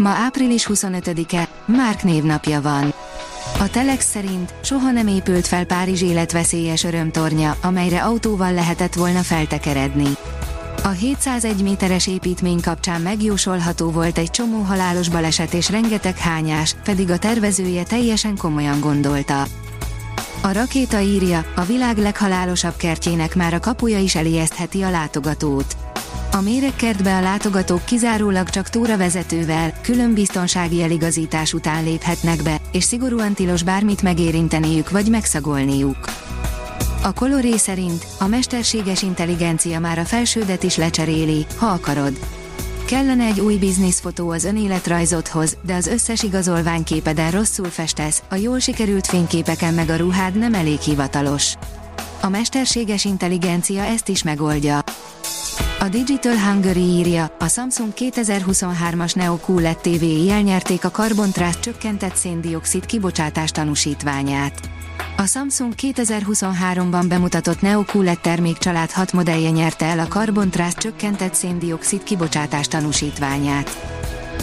Ma április 25-e, Márk névnapja van. A Telex szerint soha nem épült fel Párizs életveszélyes örömtornya, amelyre autóval lehetett volna feltekeredni. A 701 méteres építmény kapcsán megjósolható volt egy csomó halálos baleset és rengeteg hányás, pedig a tervezője teljesen komolyan gondolta. A rakéta írja, a világ leghalálosabb kertjének már a kapuja is elijesztheti a látogatót. A méregkertbe a látogatók kizárólag csak túravezetővel, külön biztonsági eligazítás után léphetnek be, és szigorúan tilos bármit megérinteniük vagy megszagolniuk. A Coloré szerint a mesterséges intelligencia már a felsődet is lecseréli, ha akarod. Kellene egy új bizniszfotó az önéletrajzodhoz, de az összes igazolványképeden rosszul festesz, a jól sikerült fényképeken meg a ruhád nem elég hivatalos. A mesterséges intelligencia ezt is megoldja. A Digital Hungary írja, a Samsung 2023-as Neo QLED TV-i elnyerték a karbontrászt csökkentett széndiokszid kibocsátás tanúsítványát. A Samsung 2023-ban bemutatott Neo QLED termékcsalád 6 modellje nyerte el a karbontrászt csökkentett széndiokszid kibocsátás tanúsítványát.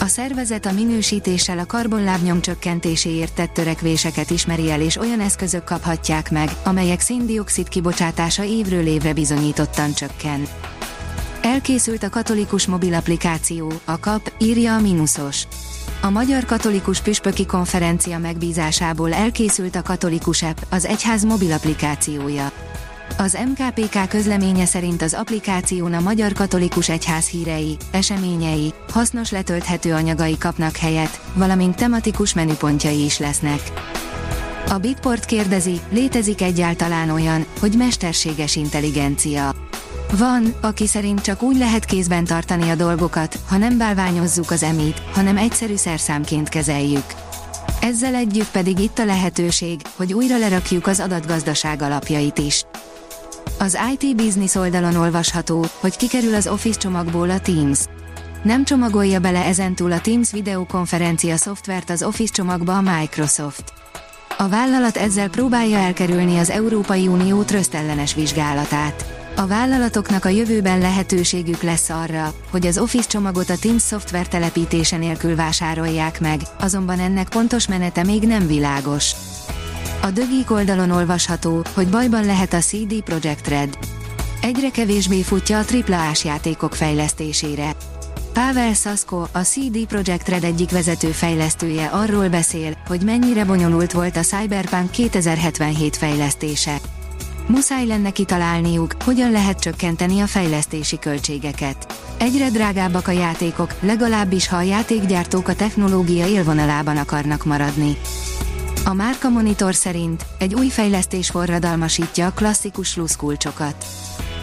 A szervezet a minősítéssel a karbonlábnyom csökkentéséért tett törekvéseket ismeri el és olyan eszközök kaphatják meg, amelyek széndiokszid kibocsátása évről évre bizonyítottan csökken. Elkészült a katolikus mobil applikáció, a KAP, írja a Minusos. A Magyar Katolikus Püspöki Konferencia megbízásából elkészült a Katolikus App, az egyház mobil applikációja. Az MKPK közleménye szerint az applikáción a Magyar Katolikus Egyház hírei, eseményei, hasznos letölthető anyagai kapnak helyet, valamint tematikus menüpontjai is lesznek. A Bitport kérdezi, létezik egyáltalán olyan, hogy mesterséges intelligencia. Van, aki szerint csak úgy lehet kézben tartani a dolgokat, ha nem bálványozzuk az emit, hanem egyszerű szerszámként kezeljük. Ezzel együtt pedig itt a lehetőség, hogy újra lerakjuk az adatgazdaság alapjait is. Az IT Business oldalon olvasható, hogy kikerül az Office csomagból a Teams. Nem csomagolja bele ezentúl a Teams videokonferencia szoftvert az Office csomagba a Microsoft. A vállalat ezzel próbálja elkerülni az Európai Unió trösztellenes vizsgálatát. A vállalatoknak a jövőben lehetőségük lesz arra, hogy az Office csomagot a Teams szoftver telepítése nélkül vásárolják meg, azonban ennek pontos menete még nem világos. A Dögik oldalon olvasható, hogy bajban lehet a CD Projekt Red. Egyre kevésbé futja a AAA-s játékok fejlesztésére. Pavel Sasko, a CD Projekt Red egyik vezető fejlesztője arról beszél, hogy mennyire bonyolult volt a Cyberpunk 2077 fejlesztése. Muszáj lenne kitalálniuk, hogyan lehet csökkenteni a fejlesztési költségeket. Egyre drágábbak a játékok, legalábbis ha a játékgyártók a technológia élvonalában akarnak maradni. A Márka Monitor szerint egy új fejlesztés forradalmasítja a klasszikus luszkulcsokat.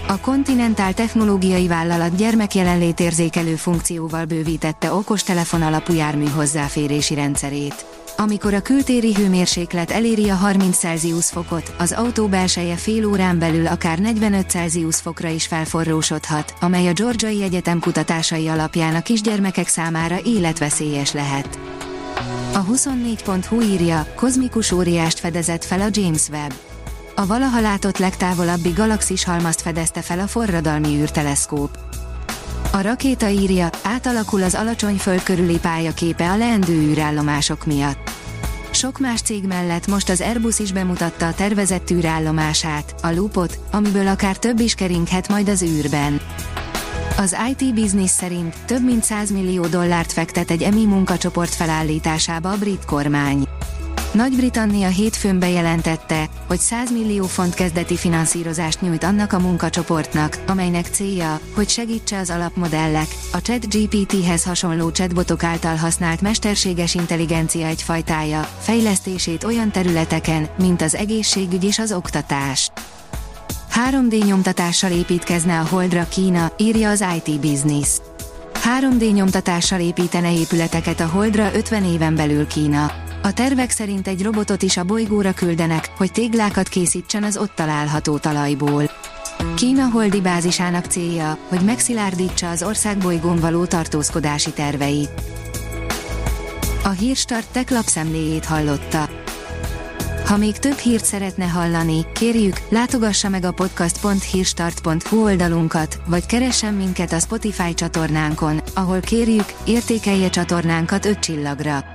A Continental technológiai vállalat gyermekjelenlétérzékelő funkcióval bővítette okostelefon alapú jármű hozzáférési rendszerét. Amikor a kültéri hőmérséklet eléri a 30 Celsius fokot, az autó belseje fél órán belül akár 45 Celsius fokra is felforrósodhat, amely a Georgiai Egyetem kutatásai alapján a kisgyermekek számára életveszélyes lehet. A 24.hu írja, kozmikus óriást fedezett fel a James Webb. A valaha látott legtávolabbi galaxis halmazt fedezte fel a forradalmi űrteleszkóp. A rakéta írja, átalakul az alacsony föld körüli pályaképe a leendő űrállomások miatt. Sok más cég mellett most az Airbus is bemutatta a tervezett űrállomását, a Loopot, amiből akár több is keringhet majd az űrben. Az IT Business szerint több mint 100 millió dollárt fektet egy EMI munkacsoport felállításába a brit kormány. Nagy-Britannia hétfőn bejelentette, hogy 100 millió font kezdeti finanszírozást nyújt annak a munkacsoportnak, amelynek célja, hogy segítse az alapmodellek, a ChatGPT-hez hasonló chatbotok által használt mesterséges intelligencia egyfajtája, fejlesztését olyan területeken, mint az egészségügy és az oktatás. 3D nyomtatással építkezne a Holdra Kína, írja az IT Business. 3D nyomtatással építene épületeket a Holdra 50 éven belül Kína. A tervek szerint egy robotot is a bolygóra küldenek, hogy téglákat készítsen az ott található talajból. Kína holdi bázisának célja, hogy megszilárdítsa az ország bolygón való tartózkodási terveit. A Hírstart tech lapszemléjét hallotta. Ha még több hírt szeretne hallani, kérjük, látogassa meg a podcast.hírstart.hu oldalunkat, vagy keressen minket a Spotify csatornánkon, ahol kérjük, értékelje csatornánkat 5 csillagra.